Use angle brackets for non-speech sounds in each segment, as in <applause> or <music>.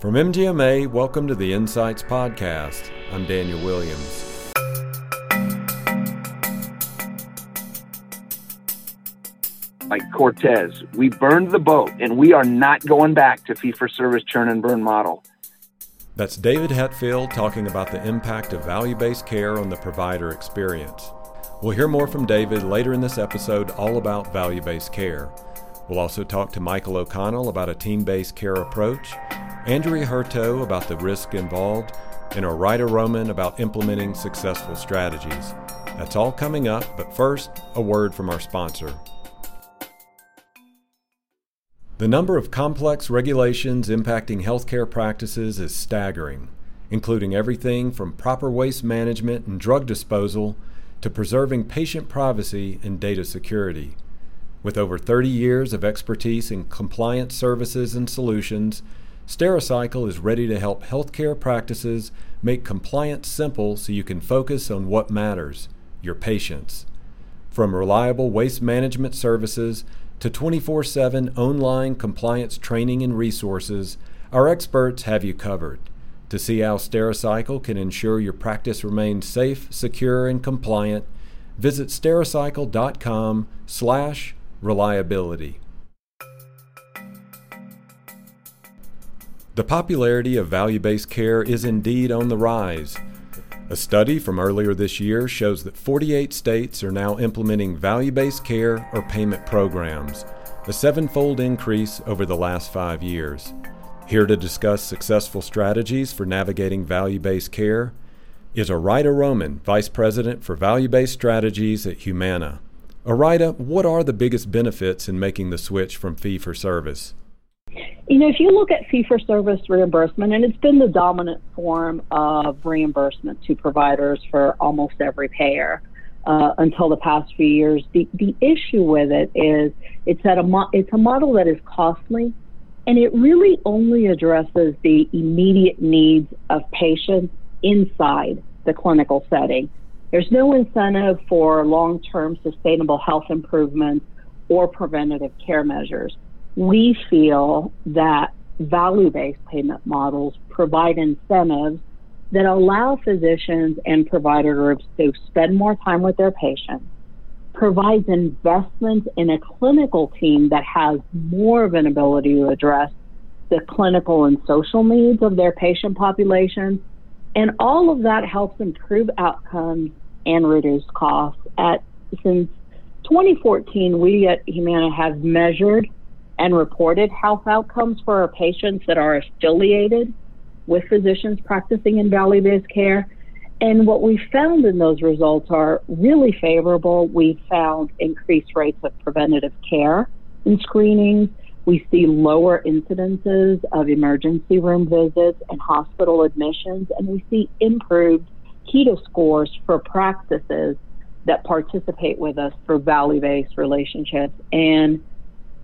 From MGMA, welcome to the Insights Podcast. I'm Daniel Williams. Like Cortez, we burned the boat and we are not going back to fee for service churn and burn model. That's David Hatfield talking about the impact of value based care on the provider experience. We'll hear more from David later in this episode all about value based care. We'll also talk to Michael O'Connell about a team based care approach Andrea Hurto about the risk involved, and Orida Roman about implementing successful strategies. That's all coming up, but first, a word from our sponsor. The number of complex regulations impacting healthcare practices is staggering, including everything from proper waste management and drug disposal to preserving patient privacy and data security. With over 30 years of expertise in compliance services and solutions, Stericycle is ready to help healthcare practices make compliance simple so you can focus on what matters your patients. From reliable waste management services to 24 7 online compliance training and resources, our experts have you covered. To see how Stericycle can ensure your practice remains safe, secure, and compliant, visit stericycle.com slash reliability. The popularity of value based care is indeed on the rise. A study from earlier this year shows that 48 states are now implementing value based care or payment programs, a sevenfold increase over the last five years. Here to discuss successful strategies for navigating value based care is Orida Roman, Vice President for Value Based Strategies at Humana. Orida, what are the biggest benefits in making the switch from fee for service? You know, if you look at fee for service reimbursement, and it's been the dominant form of reimbursement to providers for almost every payer uh, until the past few years, the, the issue with it is it's, at a mo- it's a model that is costly and it really only addresses the immediate needs of patients inside the clinical setting. There's no incentive for long term sustainable health improvements or preventative care measures we feel that value based payment models provide incentives that allow physicians and provider groups to spend more time with their patients, provides investment in a clinical team that has more of an ability to address the clinical and social needs of their patient population. And all of that helps improve outcomes and reduce costs. At since 2014, we at Humana have measured and reported health outcomes for our patients that are affiliated with physicians practicing in value based care. And what we found in those results are really favorable. We found increased rates of preventative care and screenings. We see lower incidences of emergency room visits and hospital admissions, and we see improved HEDIS scores for practices that participate with us for value based relationships. And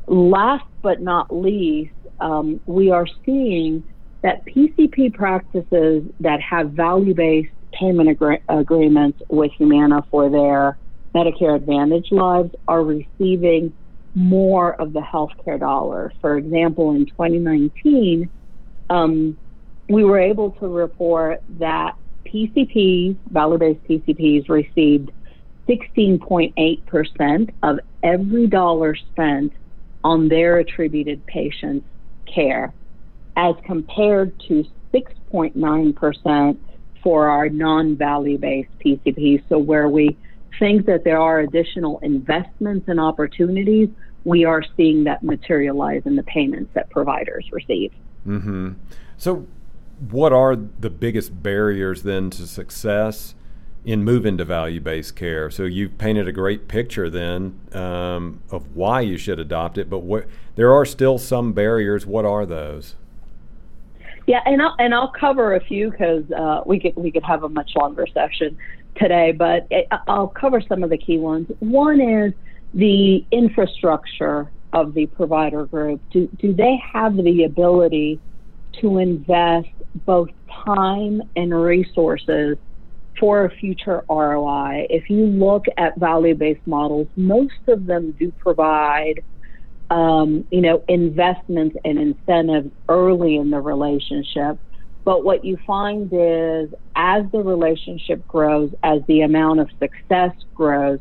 Last but not least, um, we are seeing that PCP practices that have value based payment agree- agreements with Humana for their Medicare Advantage lives are receiving more of the healthcare dollar. For example, in 2019, um, we were able to report that PCPs, value based PCPs, received 16.8% of every dollar spent on their attributed patients' care, as compared to 6.9% for our non value based PCPs. So, where we think that there are additional investments and opportunities, we are seeing that materialize in the payments that providers receive. Mm-hmm. So, what are the biggest barriers then to success in moving to value based care. So you've painted a great picture then um, of why you should adopt it, but what, there are still some barriers. What are those? Yeah, and I'll, and I'll cover a few because uh, we could we could have a much longer session today, but it, I'll cover some of the key ones. One is the infrastructure of the provider group. Do do they have the ability to invest both time and resources for a future ROI. If you look at value based models, most of them do provide um, you know, investments and incentives early in the relationship. But what you find is as the relationship grows, as the amount of success grows,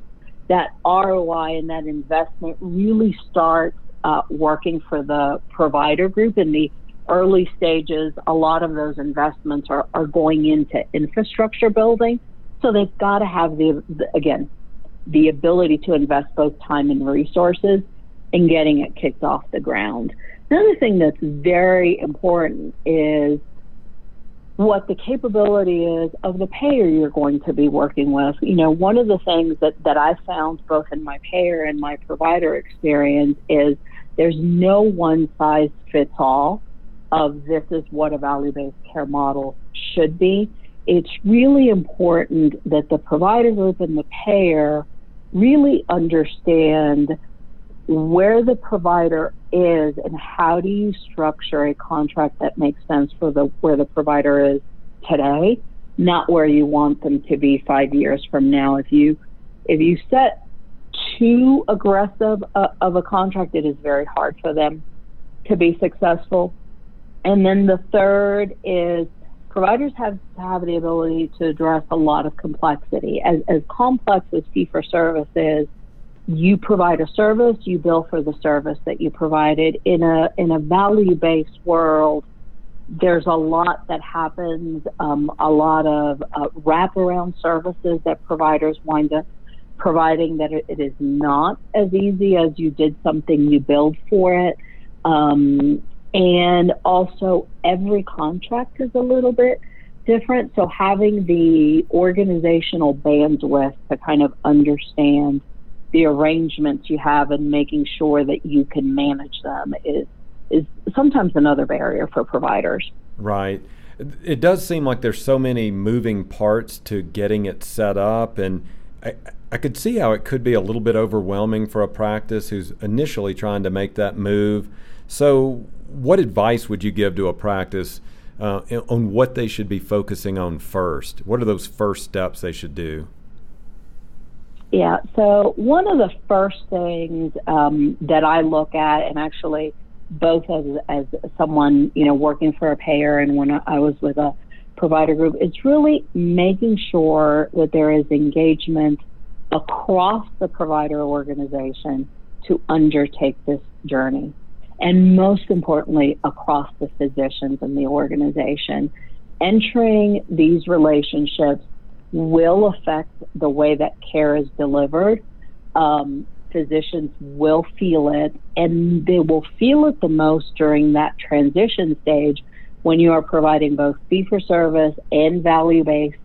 that ROI and that investment really starts uh, working for the provider group and the early stages. A lot of those investments are, are going into infrastructure building. So they've got to have the, the again, the ability to invest both time and resources in getting it kicked off the ground. Another thing that's very important is what the capability is of the payer you're going to be working with. You know, one of the things that, that I found both in my payer and my provider experience is there's no one size fits all of this is what a value based care model should be. It's really important that the provider group and the payer really understand where the provider is and how do you structure a contract that makes sense for the where the provider is today not where you want them to be 5 years from now if you if you set too aggressive uh, of a contract it is very hard for them to be successful and then the third is providers have have the ability to address a lot of complexity as as complex as fee for service is you provide a service, you bill for the service that you provided. In a in a value based world, there's a lot that happens, um, a lot of uh, wraparound services that providers wind up providing that it, is not as easy as you did something you billed for it. Um, and also, every contract is a little bit different. So, having the organizational bandwidth to kind of understand the arrangements you have and making sure that you can manage them is is sometimes another barrier for providers. Right. It does seem like there's so many moving parts to getting it set up and I, I could see how it could be a little bit overwhelming for a practice who's initially trying to make that move. So, what advice would you give to a practice uh, on what they should be focusing on first? What are those first steps they should do? Yeah. So one of the first things um, that I look at, and actually both as as someone you know working for a payer and when I was with a provider group, it's really making sure that there is engagement across the provider organization to undertake this journey. And most importantly, across the physicians and the organization. Entering these relationships will affect the way that care is delivered. Um, physicians will feel it, and they will feel it the most during that transition stage when you are providing both fee for service and value based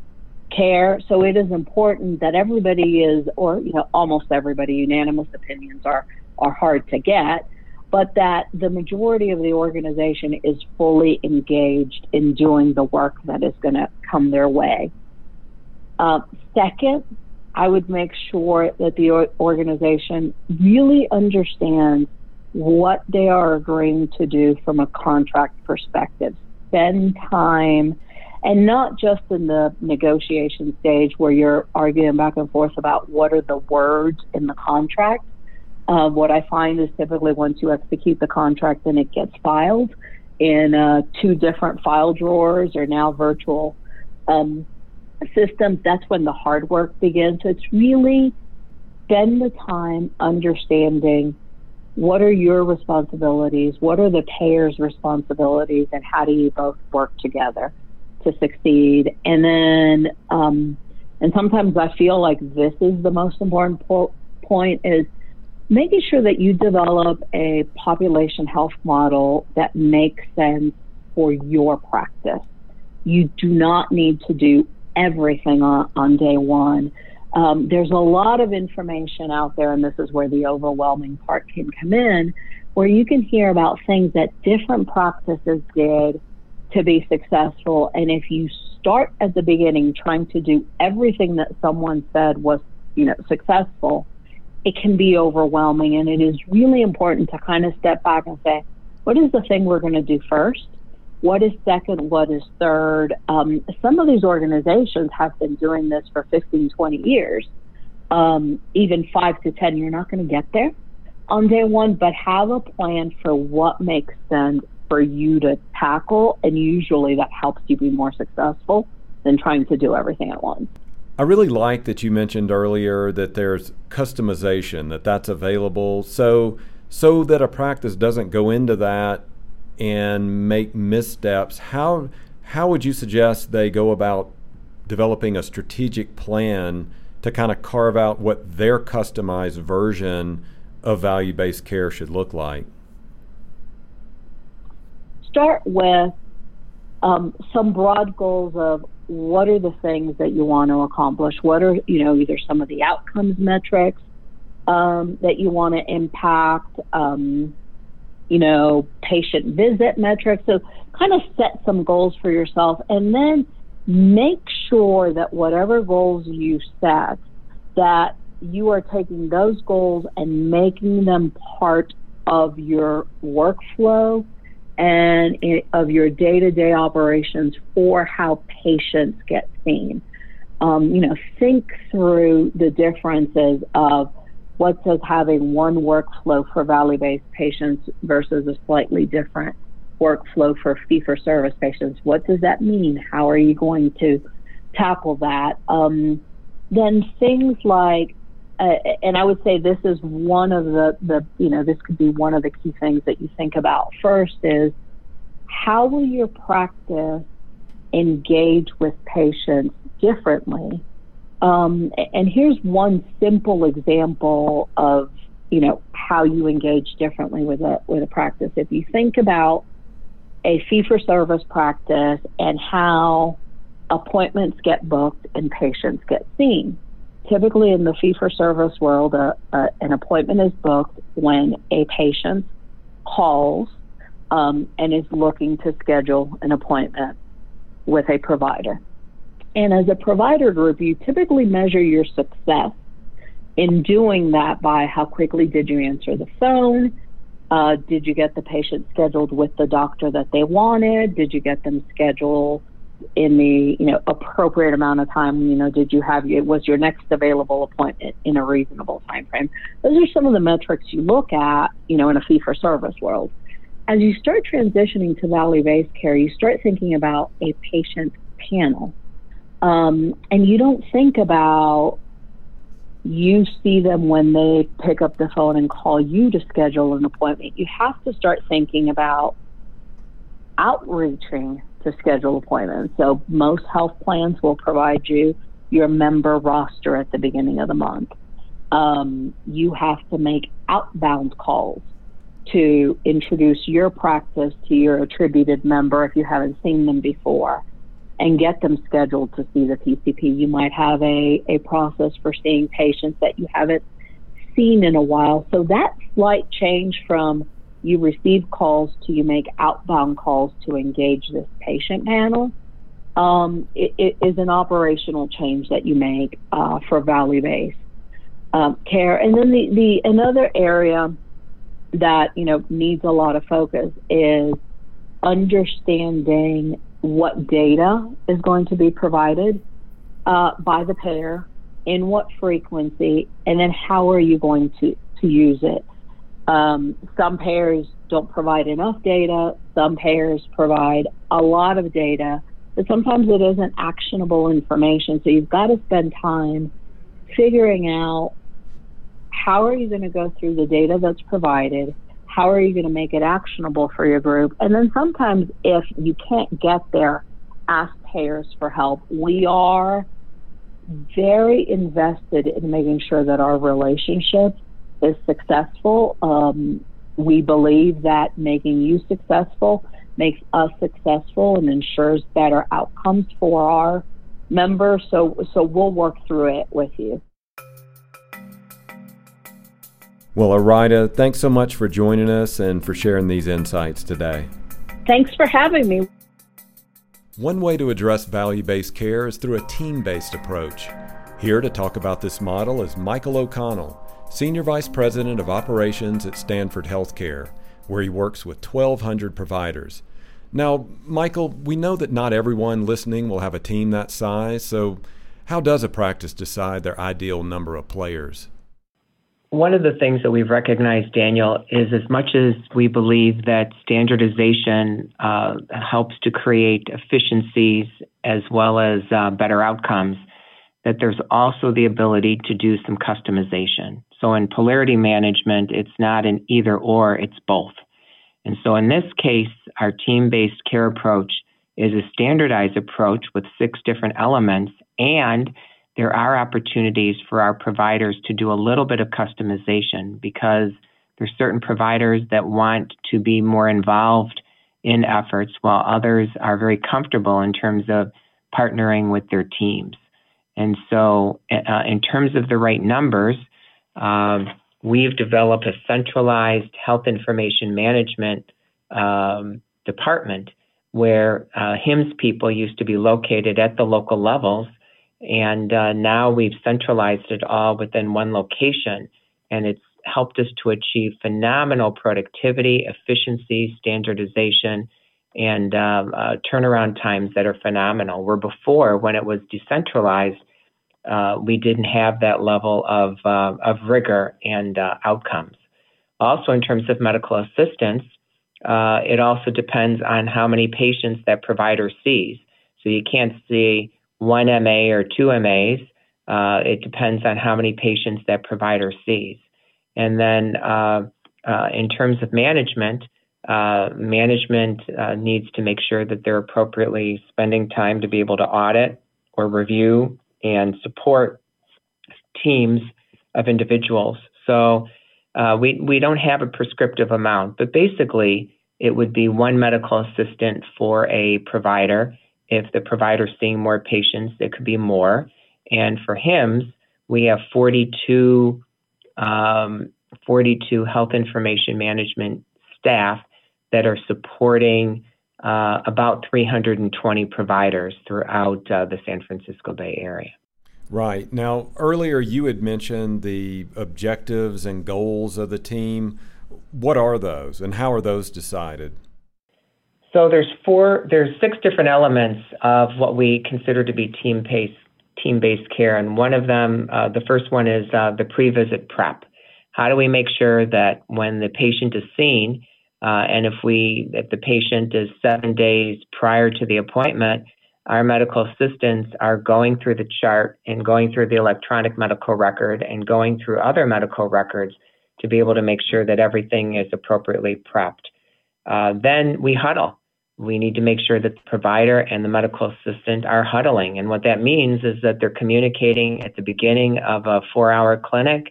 care. So it is important that everybody is, or you know, almost everybody, unanimous opinions are are hard to get, but that the majority of the organization is fully engaged in doing the work that is going to come their way. Uh, second, I would make sure that the organization really understands what they are agreeing to do from a contract perspective. Spend time, and not just in the negotiation stage where you're arguing back and forth about what are the words in the contract. Uh, what I find is typically once you execute the contract and it gets filed in uh, two different file drawers or now virtual um, systems, that's when the hard work begins. So it's really spend the time understanding what are your responsibilities, what are the payer's responsibilities, and how do you both work together to succeed. And then, um, and sometimes I feel like this is the most important po- point is making sure that you develop a population health model that makes sense for your practice. You do not need to do everything on, on day one. Um, there's a lot of information out there, and this is where the overwhelming part can come in, where you can hear about things that different practices did to be successful. And if you start at the beginning trying to do everything that someone said was, you know, successful, it can be overwhelming. And it is really important to kind of step back and say, what is the thing we're going to do first? What is second? What is third? Um, some of these organizations have been doing this for 15, 20 years. Um, even five to 10, you're not going to get there on day one, but have a plan for what makes sense for you to tackle. And usually that helps you be more successful than trying to do everything at once. I really like that you mentioned earlier that there's customization, that that's available. So, so that a practice doesn't go into that and make missteps, how, how would you suggest they go about developing a strategic plan to kind of carve out what their customized version of value based care should look like? Start with um, some broad goals of what are the things that you want to accomplish? What are, you know, either some of the outcomes metrics um, that you want to impact, um, you know, patient visit metrics. So kind of set some goals for yourself and then make sure that whatever goals you set, that you are taking those goals and making them part of your workflow and of your day-to-day operations for how patients get seen. Um, you know, think through the differences of what does having one workflow for value-based patients versus a slightly different workflow for fee-for-service patients. What does that mean? How are you going to tackle that? Um, then things like uh, and I would say this is one of the, the, you know, this could be one of the key things that you think about. First is how will your practice engage with patients differently? Um, and here's one simple example of, you know, how you engage differently with a, with a practice. If you think about a fee for service practice and how appointments get booked and patients get seen typically in the fee for service world, uh, uh, an appointment is booked when a patient calls um, and is looking to schedule an appointment with a provider. And as a provider group, you typically measure your success in doing that by how quickly did you answer the phone? Uh, did you get the patient scheduled with the doctor that they wanted? Did you get them scheduled in the you know appropriate amount of time you know did you have it was your next available appointment in a reasonable time frame those are some of the metrics you look at you know in a fee for service world. As you start transitioning to value based care you start thinking about a patient panel. Um, and you don't think about you see them when they pick up the phone and call you to schedule an appointment. You have to start thinking about outreaching to schedule appointments. So most health plans will provide you your member roster at the beginning of the month. Um, you have to make outbound calls to introduce your practice to your attributed member if you haven't seen them before and get them scheduled to see the PCP. You might have a, a process for seeing patients that you haven't seen in a while. So that slight change from you receive calls to you make outbound calls to engage this patient panel um, it, it is an operational change that you make uh, for value based um, care. And then the, the another area that you know needs a lot of focus is understanding what data is going to be provided uh, by the payer, in what frequency, and then how are you going to, to use it. Um, some payers don't provide enough data. Some payers provide a lot of data, but sometimes it isn't actionable information. So you've got to spend time figuring out how are you going to go through the data that's provided? How are you going to make it actionable for your group? And then sometimes if you can't get there, ask payers for help. We are very invested in making sure that our relationships is successful. Um, we believe that making you successful makes us successful and ensures better outcomes for our members. So, so we'll work through it with you. Well, Arida, thanks so much for joining us and for sharing these insights today. Thanks for having me. One way to address value based care is through a team based approach. Here to talk about this model is Michael O'Connell. Senior Vice President of Operations at Stanford Healthcare, where he works with 1,200 providers. Now, Michael, we know that not everyone listening will have a team that size, so how does a practice decide their ideal number of players? one of the things that we've recognized, Daniel, is as much as we believe that standardization uh, helps to create efficiencies as well as uh, better outcomes, that there's also the ability to do some customization. So in polarity management, it's not an either or, it's both. And so in this case, our team based care approach is a standardized approach with six different elements and there are opportunities for our providers to do a little bit of customization because there's certain providers that want to be more involved in efforts while others are very comfortable in terms of partnering with their teams. And so, uh, in terms of the right numbers, um, we've developed a centralized health information management um, department where uh, HIMSS people used to be located at the local levels and uh, now we've centralized it all within one location, and it's helped us to achieve phenomenal productivity, efficiency, standardization, and uh, uh, turnaround times that are phenomenal. Where before, when it was decentralized, uh, we didn't have that level of, uh, of rigor and uh, outcomes. Also, in terms of medical assistance, it also depends on how many patients that provider sees. So you can't see one MA or two MAs. Uh, it depends on how many patients that provider sees. And then uh, uh, in terms of management, uh, management uh, needs to make sure that they're appropriately spending time to be able to audit or review and support teams of individuals. So uh, we, we don't have a prescriptive amount, but basically it would be one medical assistant for a provider if the provider is seeing more patients, it could be more. And for HIMSS, we have 42, um, 42 health information management staff that are supporting uh, about 320 providers throughout uh, the San Francisco Bay Area. Right. Now, earlier you had mentioned the objectives and goals of the team. What are those and how are those decided? So there's four, there's six different elements of what we consider to be team-based team-based care, and one of them, uh, the first one is uh, the pre-visit prep. How do we make sure that when the patient is seen, uh, and if we, if the patient is seven days prior to the appointment, our medical assistants are going through the chart and going through the electronic medical record and going through other medical records to be able to make sure that everything is appropriately prepped. Uh, then we huddle we need to make sure that the provider and the medical assistant are huddling. And what that means is that they're communicating at the beginning of a four hour clinic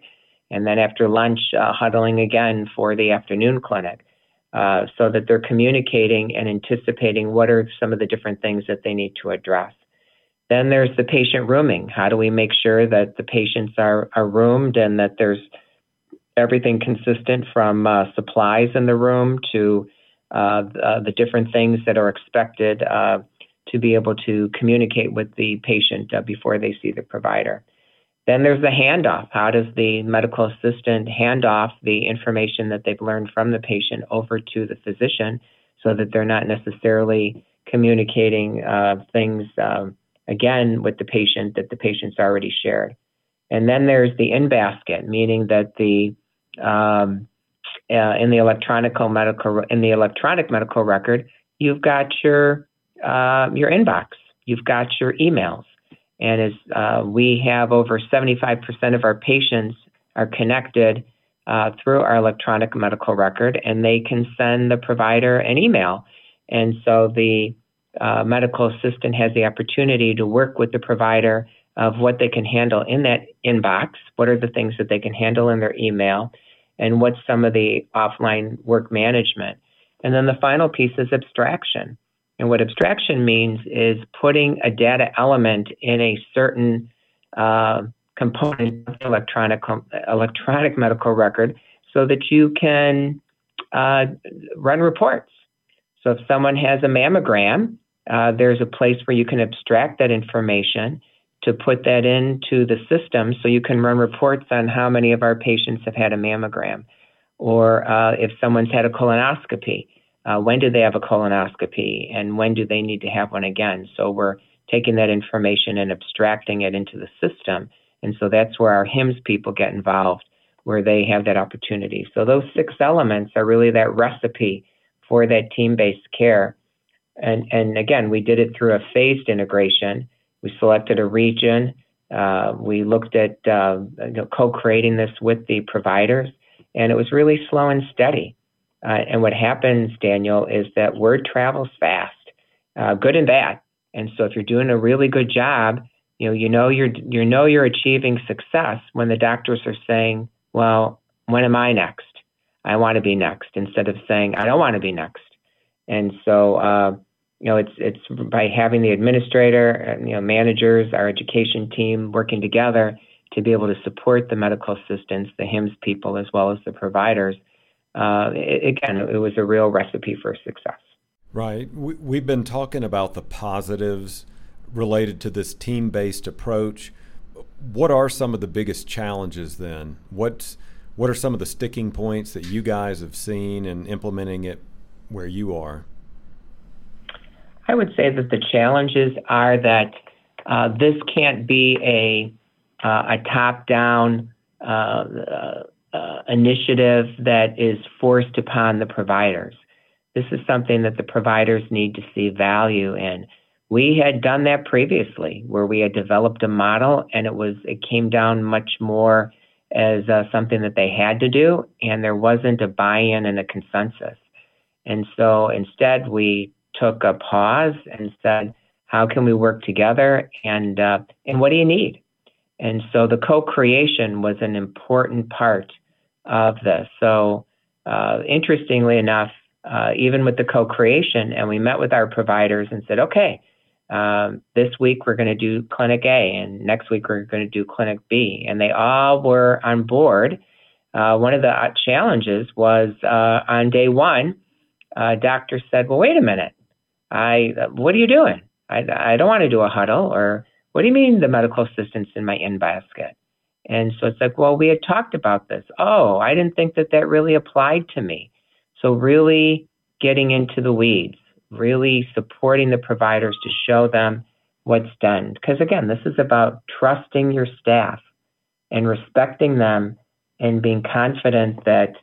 and then after lunch, uh, huddling again for the afternoon clinic. Uh, so that they're communicating and anticipating what are some of the different things that they need to address. Then there's the patient rooming. How do we make sure that the patients are, are roomed and that there's everything consistent from uh, supplies in the room to uh, uh, the different things that are expected uh, to be able to communicate with the patient before they see the provider. Then there's the handoff. How does the medical assistant hand off the information that they've learned from the patient over to the physician so that they're not necessarily communicating uh, things um, again with the patient that the patient's already shared? And then there's the in basket, meaning that the um, uh, in the electronic medical in the electronic medical record, you've got your uh, your inbox, you've got your emails, and as uh, we have over 75% of our patients are connected uh, through our electronic medical record, and they can send the provider an email, and so the uh, medical assistant has the opportunity to work with the provider of what they can handle in that inbox, what are the things that they can handle in their email and what's some of the offline work management. And then the final piece is abstraction. And what abstraction means is putting a data element in a certain uh, component of the electronic, electronic medical record so that you can uh, run reports. So if someone has a mammogram, uh, there's a place where you can abstract that information to put that into the system so you can run reports on how many of our patients have had a mammogram. Or uh, if someone's had a colonoscopy, uh, when do they have a colonoscopy and when do they need to have one again? So we're taking that information and abstracting it into the system. And so that's where our HIMSS people get involved. where they have that opportunity. So those six elements are really that recipe for that team-based care. And, and again, we did it through a phased integration. We selected a region. Uh, we looked at uh, you know, co-creating this with the providers, and it was really slow and steady. Uh, and what happens, Daniel, is that word travels fast, uh, good and bad. And so if you're doing a really good job, you know, you know you're you know you're achieving success when the doctors are saying, "Well, when am I next? I want to be next," instead of saying, "I don't want to be next." And so, uh, you know, it's it's by having the administrator, and, you know, managers, our education team working together to be able to support the medical assistants, the HIMSS people, as well as the providers. Uh, it, again, it was a real recipe for success. Right. We, we've been talking about the positives related to this team based approach. What are some of the biggest challenges then? What's, what are some of the sticking points that you guys have seen in implementing it where you are? I would say that the challenges are that uh, this can't be a, uh, a top down uh, initiative that is forced upon the providers. This is something that the providers need to see value in. We had done that previously, where we had developed a model, and it was it came down much more as uh, something that they had to do, and there wasn't a buy-in and a consensus. And so instead, we took a pause and said, "How can we work together? And uh, and what do you need?" And so the co-creation was an important part of this. So uh, interestingly enough, uh, even with the co-creation, and we met with our providers and said, okay, um, this week we're going to do Clinic A, and next week we're going to do Clinic B, and they all were on board. Uh, one of the uh, challenges was uh, on day one, uh, doctor said, "Well, wait a minute, I what are you doing? I, I don't want to do a huddle, or what do you mean the medical assistant's in my in basket?" And so it's like, well, we had talked about this. Oh, I didn't think that that really applied to me. So, really getting into the weeds, really supporting the providers to show them what's done. Because again, this is about trusting your staff and respecting them and being confident that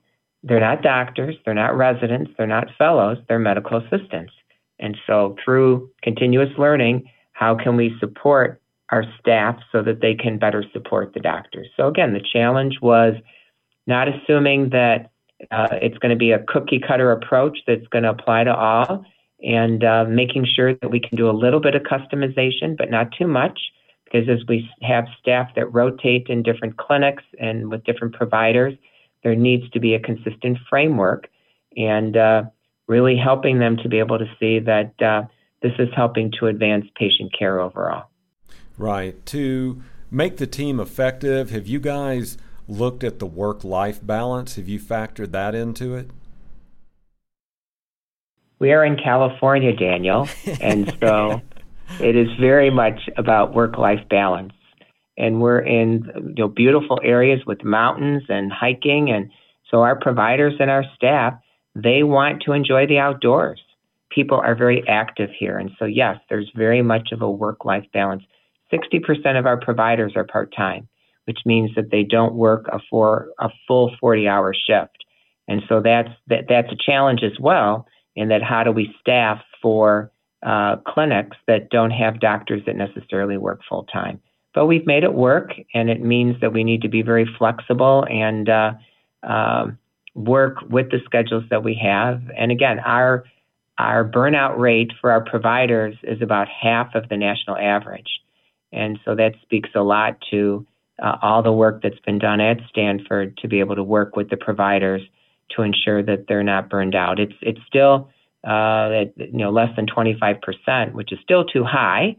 they're not doctors, they're not residents, they're not fellows, they're medical assistants. And so, through continuous learning, how can we support our staff so that they can better support the doctors? So, again, the challenge was not assuming that uh, it's going to be a cookie cutter approach that's going to apply to all, and uh, making sure that we can do a little bit of customization, but not too much, because as we have staff that rotate in different clinics and with different providers, there needs to be a consistent framework and uh, really helping them to be able to see that uh, this is helping to advance patient care overall. Right. To make the team effective, have you guys looked at the work life balance? Have you factored that into it? We are in California, Daniel, <laughs> and so it is very much about work life balance. And we're in you know, beautiful areas with mountains and hiking. And so our providers and our staff, they want to enjoy the outdoors. People are very active here. And so, yes, there's very much of a work life balance. 60% of our providers are part time which means that they don't work a for a full 40 hour shift. And so that's that, that's a challenge as well. In that, how do we staff for uh, clinics that don't have doctors that necessarily work full time? But we've made it work, and it means that we need to be very flexible and uh, uh, work with the schedules that we have. And again, our our burnout rate for our providers is about half of the national average, and so that speaks a lot to uh, all the work that's been done at Stanford to be able to work with the providers to ensure that they're not burned out. It's it's still uh, at, you know less than 25%, which is still too high,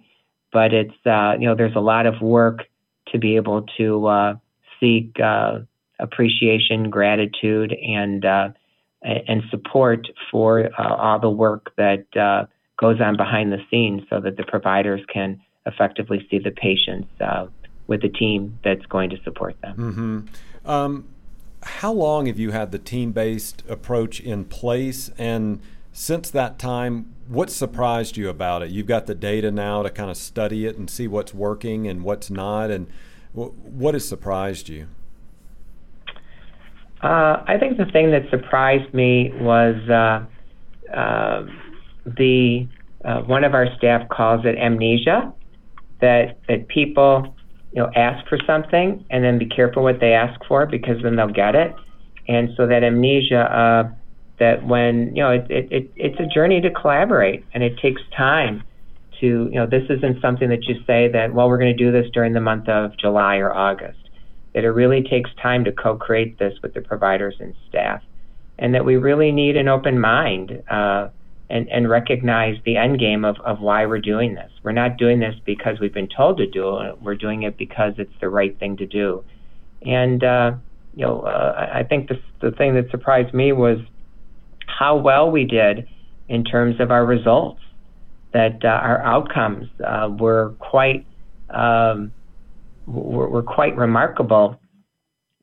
but it's uh, you know there's a lot of work to be able to uh, seek uh, appreciation, gratitude, and uh, and support for all the work that goes on behind the scenes, so that the providers can effectively see the patients with a team that's going to support them. Mm-hmm. Um, how long have you had the team based approach in place? And since that time, what surprised you about it? You've got the data now to kind of study it and see what's working and what's not. And w- what has surprised you? Uh, I think the thing that surprised me was uh, uh, the uh, one of our staff calls it amnesia, that that people you know ask for something and then be careful what they ask for because then they'll get it, and so that amnesia uh, that when you know it, it, it it's a journey to collaborate and it takes time to you know this isn't something that you say that well we're going to do this during the month of July or August. That it really takes time to co-create this with the providers and staff, and that we really need an open mind uh, and, and recognize the end game of, of why we're doing this. We're not doing this because we've been told to do it. We're doing it because it's the right thing to do. And uh, you know, uh, I think the the thing that surprised me was how well we did in terms of our results. That uh, our outcomes uh, were quite um, were, were quite remarkable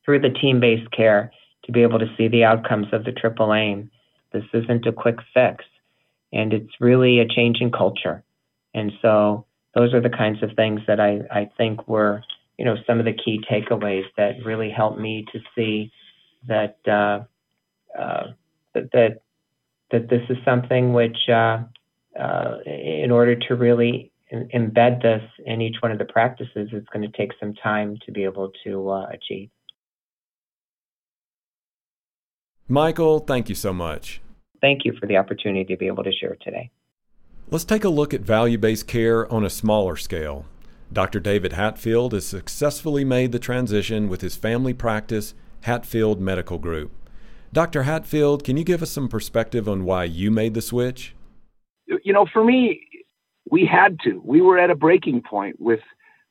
through the team-based care to be able to see the outcomes of the triple aim. This isn't a quick fix, and it's really a change in culture. And so those are the kinds of things that I, I think were, you know, some of the key takeaways that really helped me to see that uh, uh, that, that this is something which, uh, uh in order to really embed this in each one of the practices, it's going to take some time to be able to uh, achieve. Michael, thank you so much. Thank you for the opportunity to be able to share today. Let's take a look at value based care on a smaller scale. Dr. David Hatfield has successfully made the transition with his family practice, Hatfield Medical Group. Dr. Hatfield, can you give us some perspective on why you made the switch? You know, for me, we had to. We were at a breaking point with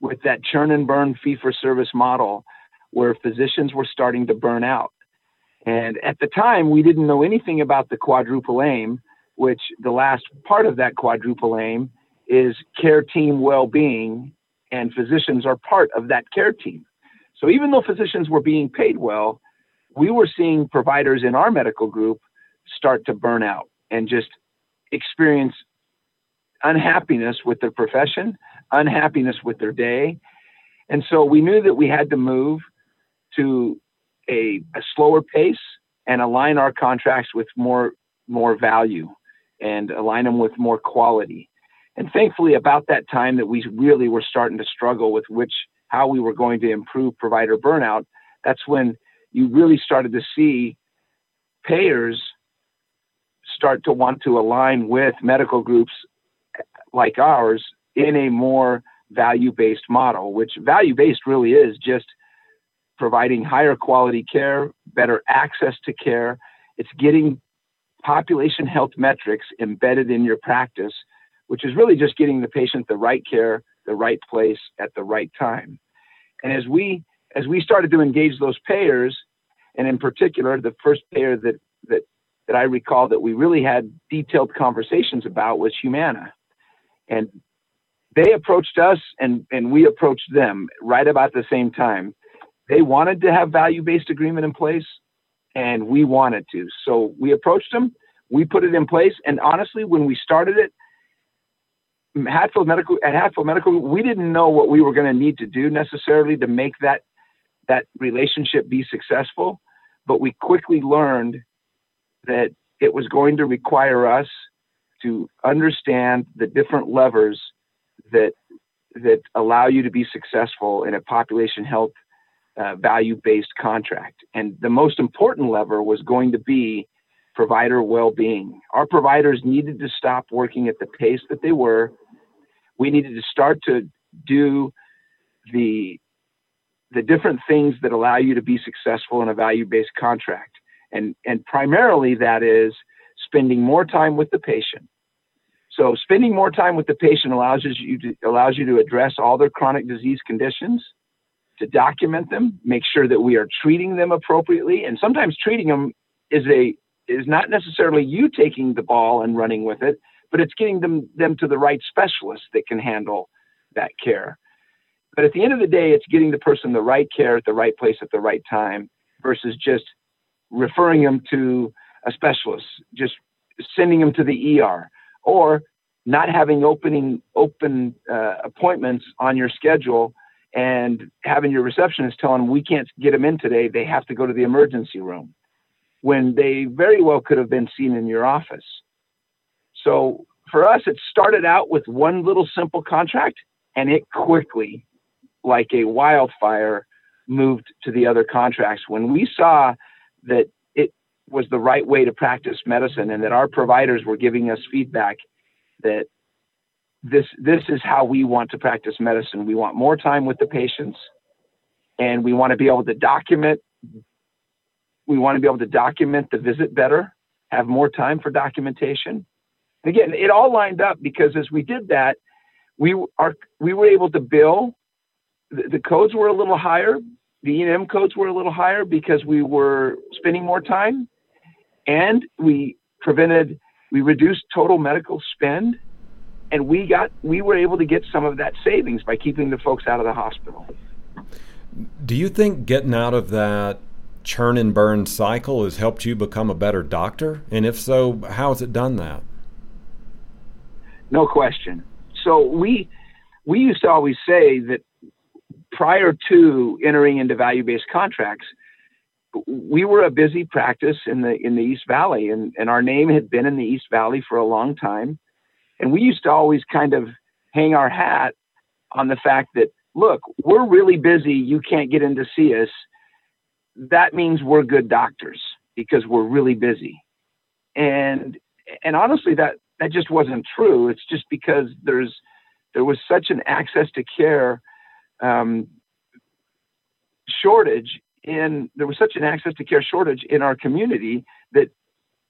with that churn and burn fee for service model where physicians were starting to burn out. And at the time, we didn't know anything about the quadruple aim, which the last part of that quadruple aim is care team well being, and physicians are part of that care team. So even though physicians were being paid well, we were seeing providers in our medical group start to burn out and just experience unhappiness with their profession, unhappiness with their day. And so we knew that we had to move to a, a slower pace and align our contracts with more more value and align them with more quality. And thankfully, about that time that we really were starting to struggle with which how we were going to improve provider burnout, that's when you really started to see payers start to want to align with medical groups like ours in a more value based model, which value based really is just providing higher quality care, better access to care. It's getting population health metrics embedded in your practice, which is really just getting the patient the right care, the right place at the right time. And as we as we started to engage those payers, and in particular, the first payer that that that I recall that we really had detailed conversations about was Humana. And they approached us and, and we approached them right about the same time. They wanted to have value based agreement in place and we wanted to. So we approached them, we put it in place. And honestly, when we started it, Hatfield Medical at Hatfield Medical, we didn't know what we were going to need to do necessarily to make that that relationship be successful, but we quickly learned that it was going to require us to understand the different levers that that allow you to be successful in a population health uh, value based contract. And the most important lever was going to be provider well being. Our providers needed to stop working at the pace that they were. We needed to start to do the the different things that allow you to be successful in a value based contract. And, and primarily that is spending more time with the patient, so spending more time with the patient allows you to, allows you to address all their chronic disease conditions, to document them, make sure that we are treating them appropriately, and sometimes treating them is a is not necessarily you taking the ball and running with it, but it's getting them them to the right specialist that can handle that care. But at the end of the day, it's getting the person the right care at the right place at the right time versus just referring them to a specialist, just sending them to the ER or not having opening open uh, appointments on your schedule and having your receptionist tell them we can't get them in today, they have to go to the emergency room when they very well could have been seen in your office. So for us, it started out with one little simple contract and it quickly, like a wildfire, moved to the other contracts. When we saw that it was the right way to practice medicine and that our providers were giving us feedback that this this is how we want to practice medicine. We want more time with the patients and we want to be able to document we want to be able to document the visit better, have more time for documentation. And again, it all lined up because as we did that, we are we were able to bill. The, the codes were a little higher. The E&M codes were a little higher because we were spending more time, and we prevented we reduced total medical spend, and we got we were able to get some of that savings by keeping the folks out of the hospital. Do you think getting out of that churn and burn cycle has helped you become a better doctor? And if so, how has it done that? No question. So we we used to always say that prior to entering into value-based contracts, we were a busy practice in the in the East Valley, and, and our name had been in the East Valley for a long time. And we used to always kind of hang our hat on the fact that, look, we're really busy. You can't get in to see us that means we're good doctors because we're really busy. And and honestly, that that just wasn't true. It's just because there's there was such an access to care um, shortage in there was such an access to care shortage in our community that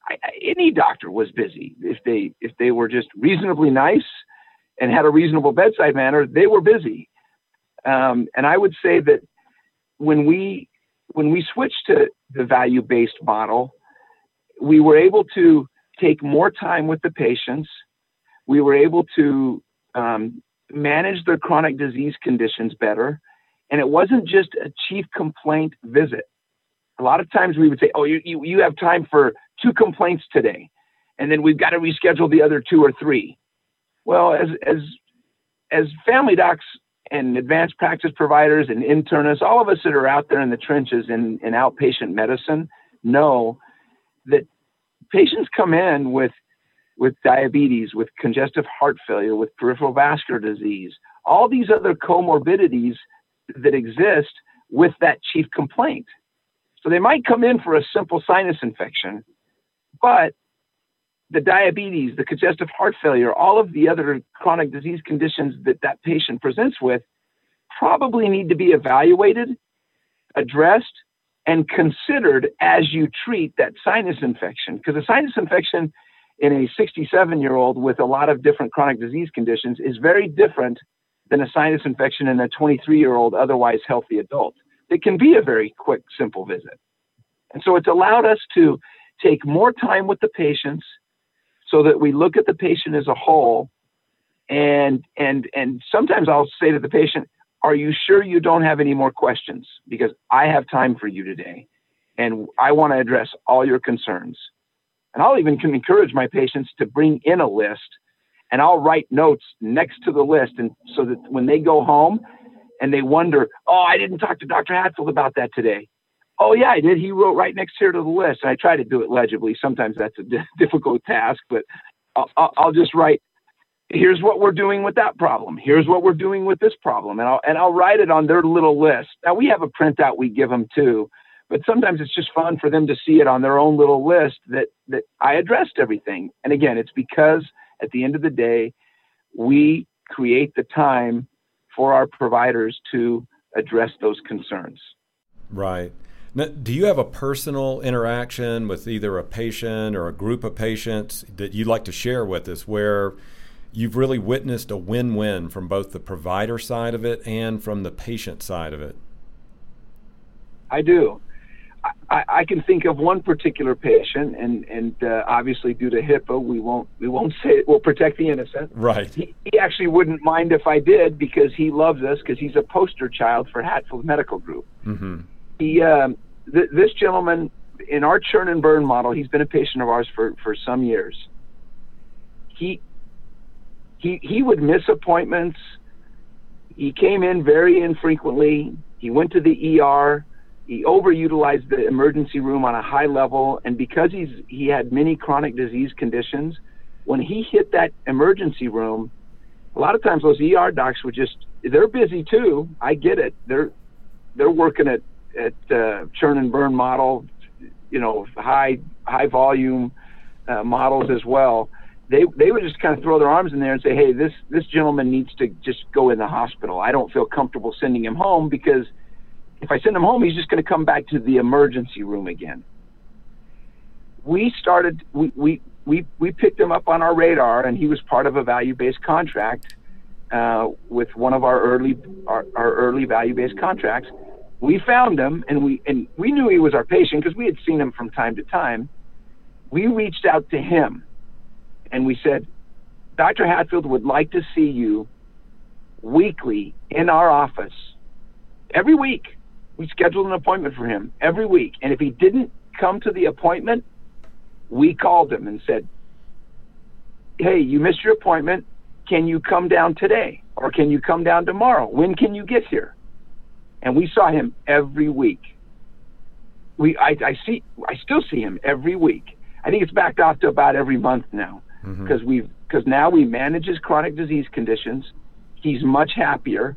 I, any doctor was busy if they if they were just reasonably nice and had a reasonable bedside manner they were busy um, and i would say that when we when we switched to the value based model, we were able to take more time with the patients. We were able to um, manage their chronic disease conditions better. And it wasn't just a chief complaint visit. A lot of times we would say, oh, you, you, you have time for two complaints today. And then we've got to reschedule the other two or three. Well, as, as, as family docs, and advanced practice providers and internists, all of us that are out there in the trenches in, in outpatient medicine know that patients come in with with diabetes, with congestive heart failure, with peripheral vascular disease, all these other comorbidities that exist with that chief complaint. So they might come in for a simple sinus infection, but the diabetes, the congestive heart failure, all of the other chronic disease conditions that that patient presents with probably need to be evaluated, addressed, and considered as you treat that sinus infection. Because a sinus infection in a 67 year old with a lot of different chronic disease conditions is very different than a sinus infection in a 23 year old otherwise healthy adult. It can be a very quick, simple visit. And so it's allowed us to take more time with the patients so that we look at the patient as a whole and and and sometimes I'll say to the patient, "Are you sure you don't have any more questions? Because I have time for you today, and I want to address all your concerns." And I'll even encourage my patients to bring in a list, and I'll write notes next to the list, and so that when they go home and they wonder, "Oh, I didn't talk to Dr. Hatfield about that today," Oh yeah, I did. He wrote right next here to the list. And I try to do it legibly. Sometimes that's a <laughs> difficult task, but I'll, I'll, just write. Here's what we're doing with that problem. Here's what we're doing with this problem, and I'll and I'll write it on their little list. Now we have a printout we give them too, but sometimes it's just fun for them to see it on their own little list that that I addressed everything. And again, it's because at the end of the day, we create the time for our providers to address those concerns. Right. Now, do you have a personal interaction with either a patient or a group of patients that you'd like to share with us where you've really witnessed a win win from both the provider side of it and from the patient side of it? I do. I, I can think of one particular patient, and and uh, obviously due to HIPAA, we won't we won't say it. We'll protect the innocent. Right. He, he actually wouldn't mind if I did because he loves us because he's a poster child for Hatfield Medical Group. Mm-hmm he, um, th- this gentleman in our churn and burn model, he's been a patient of ours for, for some years. He, he, he would miss appointments he came in very infrequently. He went to the ER. He overutilized the emergency room on a high level, and because he's he had many chronic disease conditions, when he hit that emergency room, a lot of times those ER docs would just they're busy too. I get it. They're they're working at at uh, churn and burn model, you know, high high volume uh, models as well they they would just kind of throw their arms in there and say, "Hey, this this gentleman needs to just go in the hospital. I don't feel comfortable sending him home because if I send him home, he's just going to come back to the emergency room again." We started we we we we picked him up on our radar, and he was part of a value-based contract uh, with one of our early our, our early value-based contracts. We found him, and we and we knew he was our patient because we had seen him from time to time. We reached out to him and we said, Dr. Hatfield would like to see you weekly in our office. Every week, we scheduled an appointment for him every week. And if he didn't come to the appointment, we called him and said, Hey, you missed your appointment. Can you come down today? Or can you come down tomorrow? When can you get here? And we saw him every week. We, I, I see, I still see him every week. I think it's backed off to about every month now because mm-hmm. we because now we manage his chronic disease conditions. He's much happier.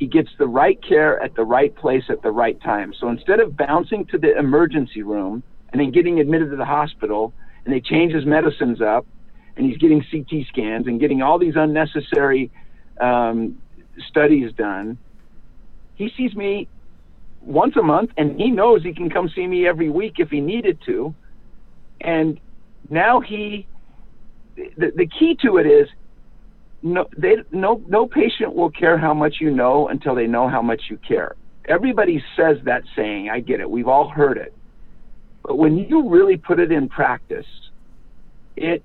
He gets the right care at the right place at the right time. So instead of bouncing to the emergency room and then getting admitted to the hospital and they change his medicines up and he's getting CT scans and getting all these unnecessary um, studies done, he sees me once a month and he knows he can come see me every week if he needed to. And now he the, the key to it is no they no no patient will care how much you know until they know how much you care. Everybody says that saying. I get it. We've all heard it. But when you really put it in practice it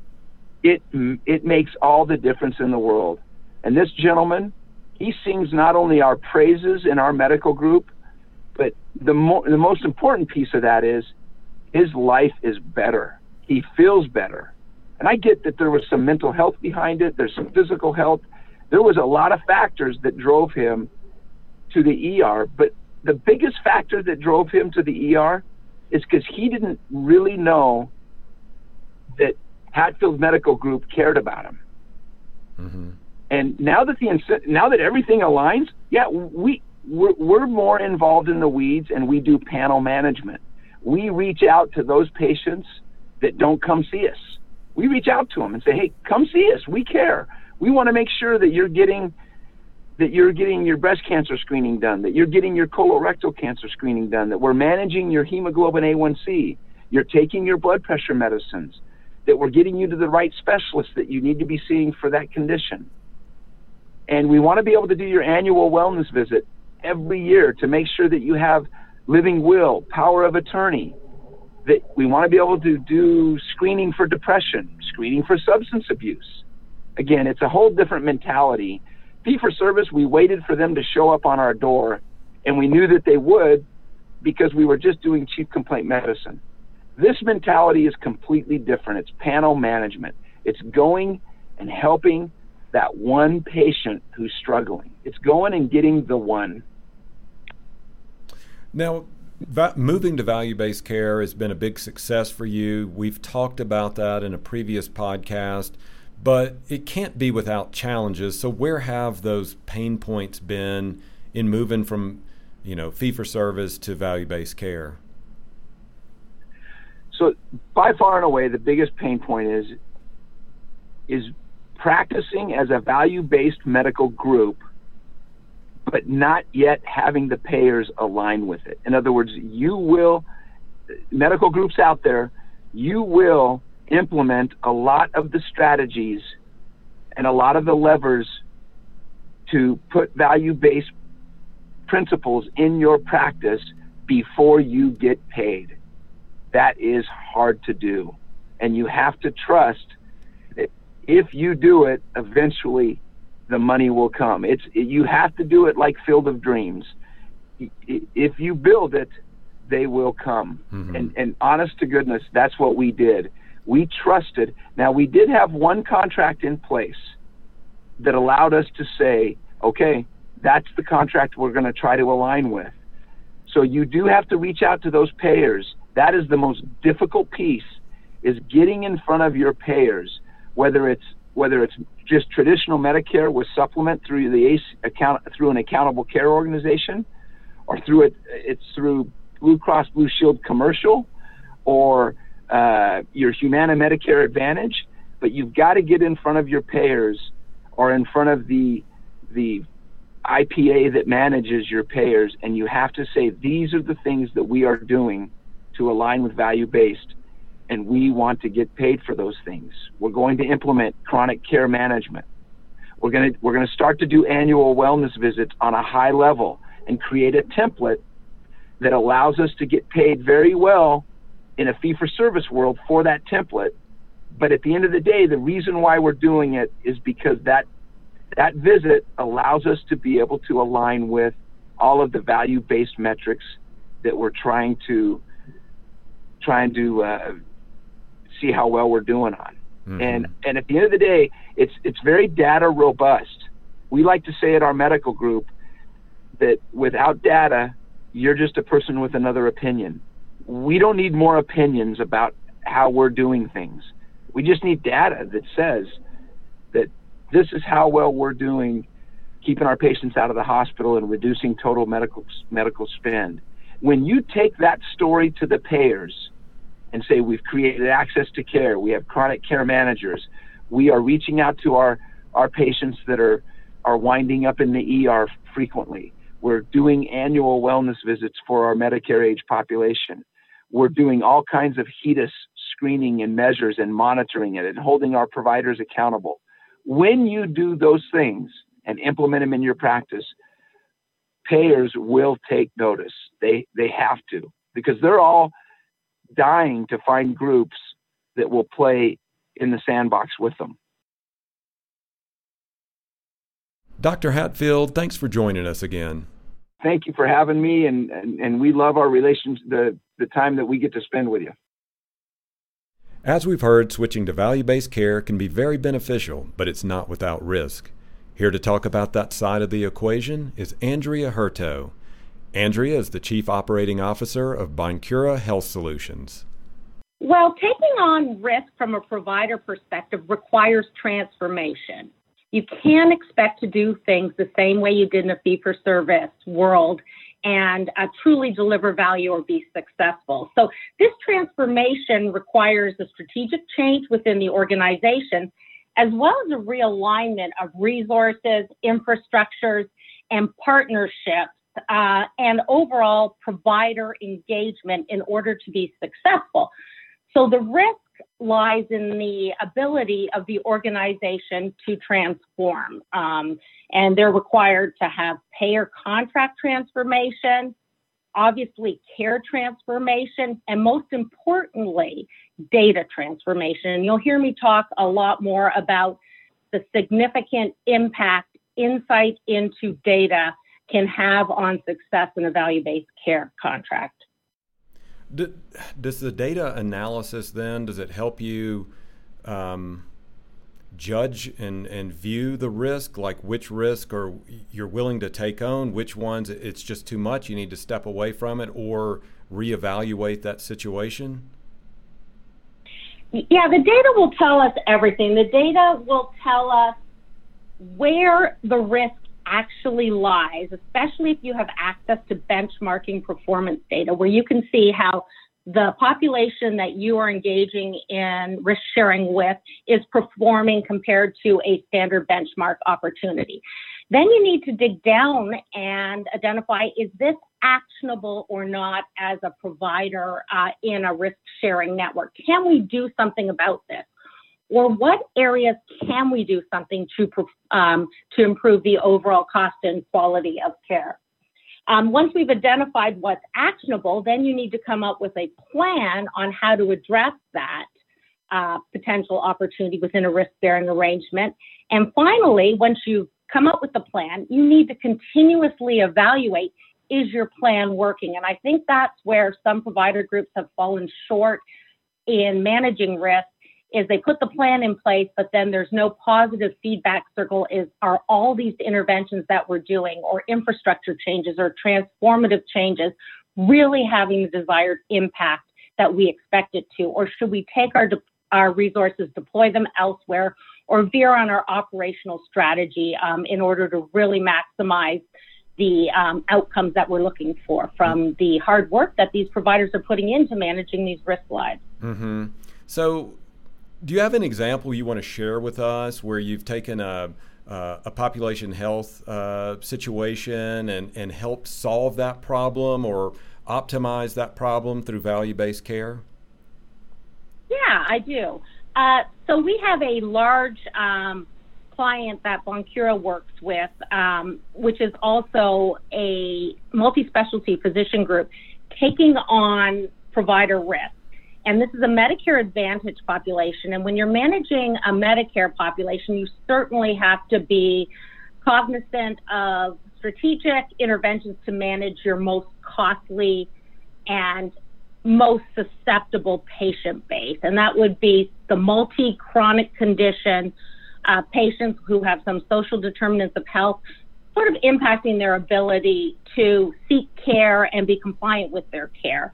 it it makes all the difference in the world. And this gentleman he sings not only our praises in our medical group but the mo- the most important piece of that is his life is better. He feels better and I get that there was some mental health behind it, there's some physical health. There was a lot of factors that drove him to the ER, but the biggest factor that drove him to the ER is because he didn't really know that Hatfield Medical Group cared about him. Mm-hmm. And now that the now that everything aligns, yeah, we we're, we're more involved in the weeds, and we do panel management. We reach out to those patients that don't come see us we reach out to them and say, "Hey, come see us. We care. We want to make sure that you're getting that you're getting your breast cancer screening done, that you're getting your colorectal cancer screening done, that we're managing your hemoglobin A1C, you're taking your blood pressure medicines, that we're getting you to the right specialist that you need to be seeing for that condition. And we want to be able to do your annual wellness visit every year to make sure that you have living will, power of attorney, that we want to be able to do screening for depression, screening for substance abuse. Again, it's a whole different mentality. Fee for service, we waited for them to show up on our door, and we knew that they would because we were just doing chief complaint medicine. This mentality is completely different. It's panel management. It's going and helping that one patient who's struggling. It's going and getting the one. Now, moving to value based care has been a big success for you. We've talked about that in a previous podcast, but it can't be without challenges. So, where have those pain points been in moving from, you know, fee for service to value based care? So, by far and away, the biggest pain point is is practicing as a value based medical group but not yet having the payers align with it. In other words, you will, medical groups out there, you will implement a lot of the strategies and a lot of the levers to put value based principles in your practice before you get paid. That is hard to do. And you have to trust that if you do it, eventually the money will come. It's you have to do it like Field of Dreams. If you build it, they will come. Mm-hmm. And and honest to goodness, that's what we did. We trusted. Now we did have one contract in place that allowed us to say, okay, that's the contract we're going to try to align with. So you do have to reach out to those payers. That is the most difficult piece is getting in front of your payers, whether it's whether it's just traditional Medicare with supplement through the ACE account through an accountable care organization, or through it it's through Blue Cross Blue Shield commercial, or uh, your Humana Medicare Advantage. But you've got to get in front of your payers or in front of the the IPA that manages your payers, and you have to say these are the things that we are doing to align with value based and we want to get paid for those things. We're going to implement chronic care management. We're going to we're going to start to do annual wellness visits on a high level and create a template that allows us to get paid very well in a fee for service world for that template. But at the end of the day, the reason why we're doing it is because that that visit allows us to be able to align with all of the value based metrics that we're trying to trying to uh, see how well we're doing on. Mm-hmm. And and at the end of the day, it's it's very data robust. We like to say at our medical group that without data, you're just a person with another opinion. We don't need more opinions about how we're doing things. We just need data that says that this is how well we're doing keeping our patients out of the hospital and reducing total medical medical spend. When you take that story to the payers, and say we've created access to care, we have chronic care managers, we are reaching out to our, our patients that are, are winding up in the ER frequently. We're doing annual wellness visits for our Medicare age population. We're doing all kinds of HEDIS screening and measures and monitoring it and holding our providers accountable. When you do those things and implement them in your practice, payers will take notice. They they have to because they're all dying to find groups that will play in the sandbox with them. Dr. Hatfield, thanks for joining us again. Thank you for having me, and, and, and we love our relations, the, the time that we get to spend with you. As we've heard, switching to value based care can be very beneficial, but it's not without risk. Here to talk about that side of the equation is Andrea Hurto. Andrea is the Chief Operating Officer of Boncura Health Solutions. Well, taking on risk from a provider perspective requires transformation. You can't expect to do things the same way you did in a fee for service world and uh, truly deliver value or be successful. So, this transformation requires a strategic change within the organization as well as a realignment of resources, infrastructures, and partnerships uh, and overall provider engagement in order to be successful. So the risk lies in the ability of the organization to transform. Um, and they're required to have payer contract transformation, obviously care transformation, and most importantly, data transformation. And you'll hear me talk a lot more about the significant impact insight into data can have on success in a value based care contract. Does the data analysis then does it help you um, judge and, and view the risk, like which risk are you're willing to take on, which ones it's just too much, you need to step away from it, or reevaluate that situation? Yeah, the data will tell us everything. The data will tell us where the risk actually lies, especially if you have access to benchmarking performance data, where you can see how the population that you are engaging in risk sharing with is performing compared to a standard benchmark opportunity. Then you need to dig down and identify is this actionable or not as a provider uh, in a risk sharing network? Can we do something about this? Or what areas can we do something to, um, to improve the overall cost and quality of care? Um, once we've identified what's actionable, then you need to come up with a plan on how to address that uh, potential opportunity within a risk bearing arrangement. And finally, once you've come up with the plan, you need to continuously evaluate is your plan working? And I think that's where some provider groups have fallen short in managing risk is they put the plan in place, but then there's no positive feedback circle is are all these interventions that we're doing or infrastructure changes or transformative changes really having the desired impact that we expect it to? Or should we take our, de- our resources, deploy them elsewhere, or veer on our operational strategy um, in order to really maximize the um, outcomes that we're looking for from the hard work that these providers are putting into managing these risk lives? Mm-hmm. So, do you have an example you want to share with us where you've taken a uh, a population health uh, situation and, and helped solve that problem or optimize that problem through value based care? Yeah, I do. Uh, so we have a large um, client that Boncura works with, um, which is also a multi specialty physician group, taking on provider risk and this is a Medicare Advantage population. And when you're managing a Medicare population, you certainly have to be cognizant of strategic interventions to manage your most costly and most susceptible patient base. And that would be the multi chronic condition uh, patients who have some social determinants of health, sort of impacting their ability to seek care and be compliant with their care.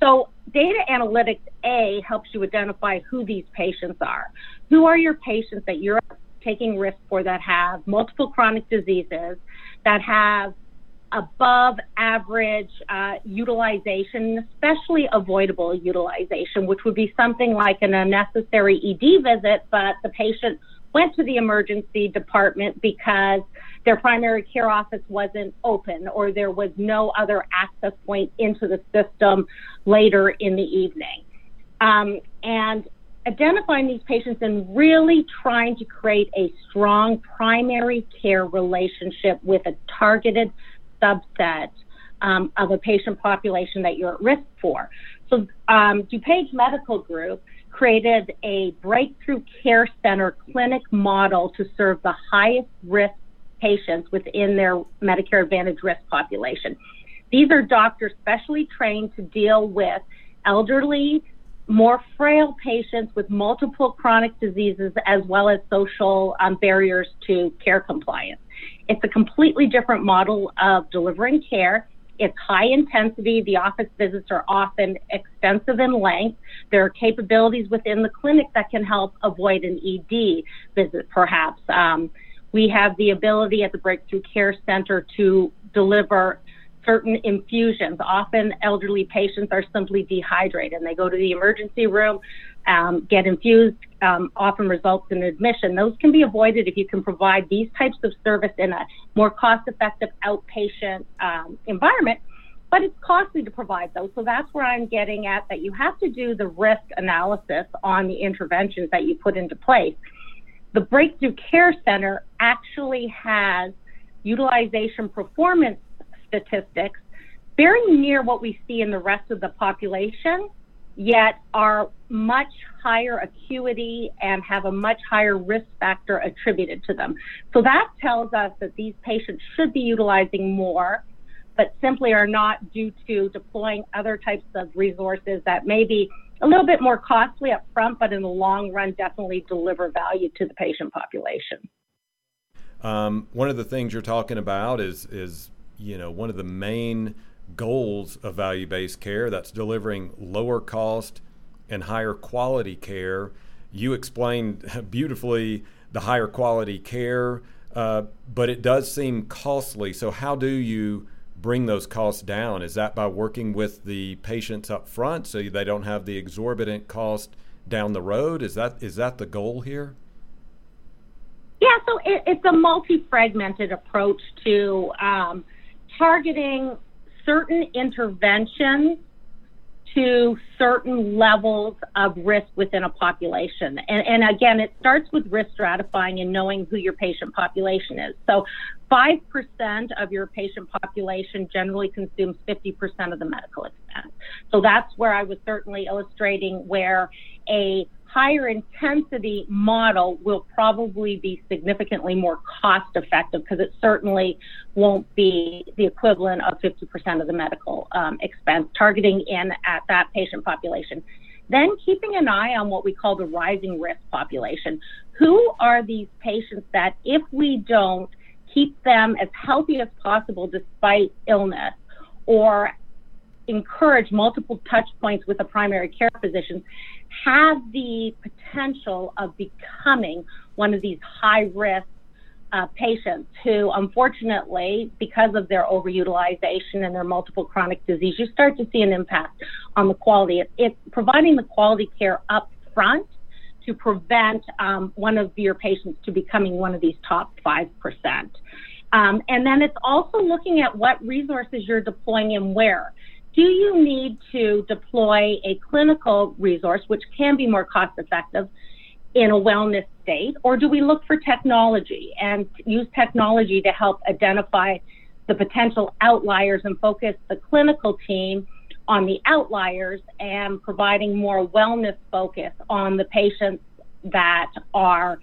So data analytics A helps you identify who these patients are. Who are your patients that you're taking risk for that have multiple chronic diseases, that have above average uh, utilization, especially avoidable utilization, which would be something like an unnecessary ED visit, but the patient went to the emergency department because their primary care office wasn't open or there was no other access point into the system later in the evening. Um, and identifying these patients and really trying to create a strong primary care relationship with a targeted subset um, of a patient population that you're at risk for. So, um, DuPage Medical Group created a breakthrough care center clinic model to serve the highest risk patients within their Medicare Advantage risk population. These are doctors specially trained to deal with elderly, more frail patients with multiple chronic diseases as well as social um, barriers to care compliance. It's a completely different model of delivering care. It's high intensity. The office visits are often extensive in length. There are capabilities within the clinic that can help avoid an ED visit, perhaps. Um, we have the ability at the Breakthrough Care Center to deliver certain infusions. Often elderly patients are simply dehydrated and they go to the emergency room, um, get infused, um, often results in admission. Those can be avoided if you can provide these types of service in a more cost effective outpatient um, environment. But it's costly to provide those. So that's where I'm getting at that you have to do the risk analysis on the interventions that you put into place. The Breakthrough Care Center actually has utilization performance statistics very near what we see in the rest of the population, yet are much higher acuity and have a much higher risk factor attributed to them. So that tells us that these patients should be utilizing more, but simply are not due to deploying other types of resources that may be a little bit more costly up front, but in the long run, definitely deliver value to the patient population. Um, one of the things you're talking about is is you know, one of the main goals of value based care that's delivering lower cost and higher quality care. You explained <laughs> beautifully the higher quality care, uh, but it does seem costly. So, how do you bring those costs down? Is that by working with the patients up front so they don't have the exorbitant cost down the road? Is that is that the goal here? Yeah, so it, it's a multi-fragmented approach to um, targeting certain interventions to certain levels of risk within a population. And, and, again, it starts with risk stratifying and knowing who your patient population is. So 5% of your patient population generally consumes 50% of the medical expense. So that's where I was certainly illustrating where a higher intensity model will probably be significantly more cost effective because it certainly won't be the equivalent of 50% of the medical um, expense, targeting in at that patient population. Then keeping an eye on what we call the rising risk population. Who are these patients that, if we don't keep them as healthy as possible despite illness, or encourage multiple touch points with a primary care physician, have the potential of becoming one of these high risk uh, patients who, unfortunately, because of their overutilization and their multiple chronic disease, you start to see an impact on the quality. It's it, providing the quality care up front to prevent um, one of your patients to becoming one of these top 5%. Um, and then it's also looking at what resources you're deploying and where. Do you need to deploy a clinical resource, which can be more cost effective, in a wellness state, or do we look for technology and use technology to help identify the potential outliers and focus the clinical team on the outliers and providing more wellness focus on the patients that are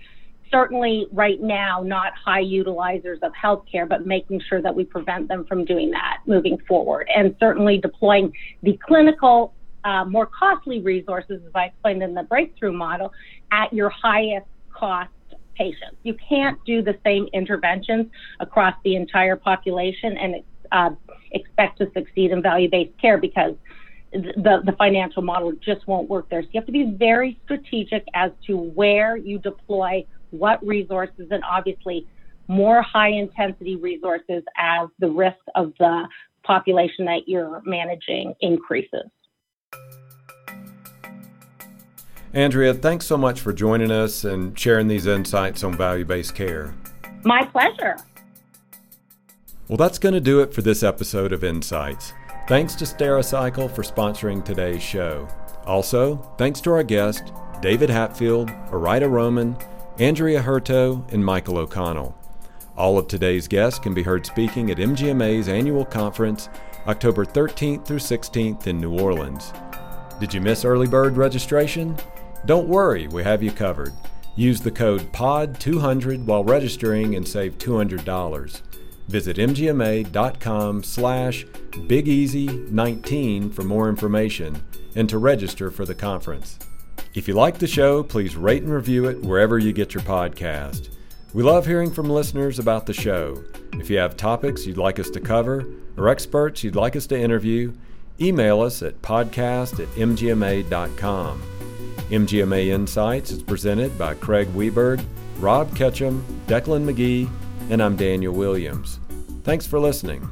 certainly right now not high utilizers of healthcare, but making sure that we prevent them from doing that moving forward. And certainly deploying the clinical, uh, more costly resources, as I explained in the breakthrough model, at your highest cost patients. You can't do the same interventions across the entire population and uh, expect to succeed in value based care because the, the financial model just won't work there. So you have to be very strategic as to where you deploy what resources, and obviously more high intensity resources as the risk of the population that you're managing increases. Andrea, thanks so much for joining us and sharing these insights on value based care. My pleasure. Well, that's going to do it for this episode of Insights. Thanks to Stericycle for sponsoring today's show. Also, thanks to our guest, David Hatfield, Arida Roman, Andrea Hurto, and Michael O'Connell. All of today's guests can be heard speaking at MGMA's annual conference October 13th through 16th in New Orleans. Did you miss early bird registration? Don't worry, we have you covered. Use the code POD200 while registering and save $200. Visit mgma.com slash bigeasy19 for more information and to register for the conference. If you like the show, please rate and review it wherever you get your podcast. We love hearing from listeners about the show. If you have topics you'd like us to cover or experts you'd like us to interview, email us at podcast at mgma.com. MGMA Insights is presented by Craig Weberg, Rob Ketchum, Declan McGee, and I'm Daniel Williams. Thanks for listening.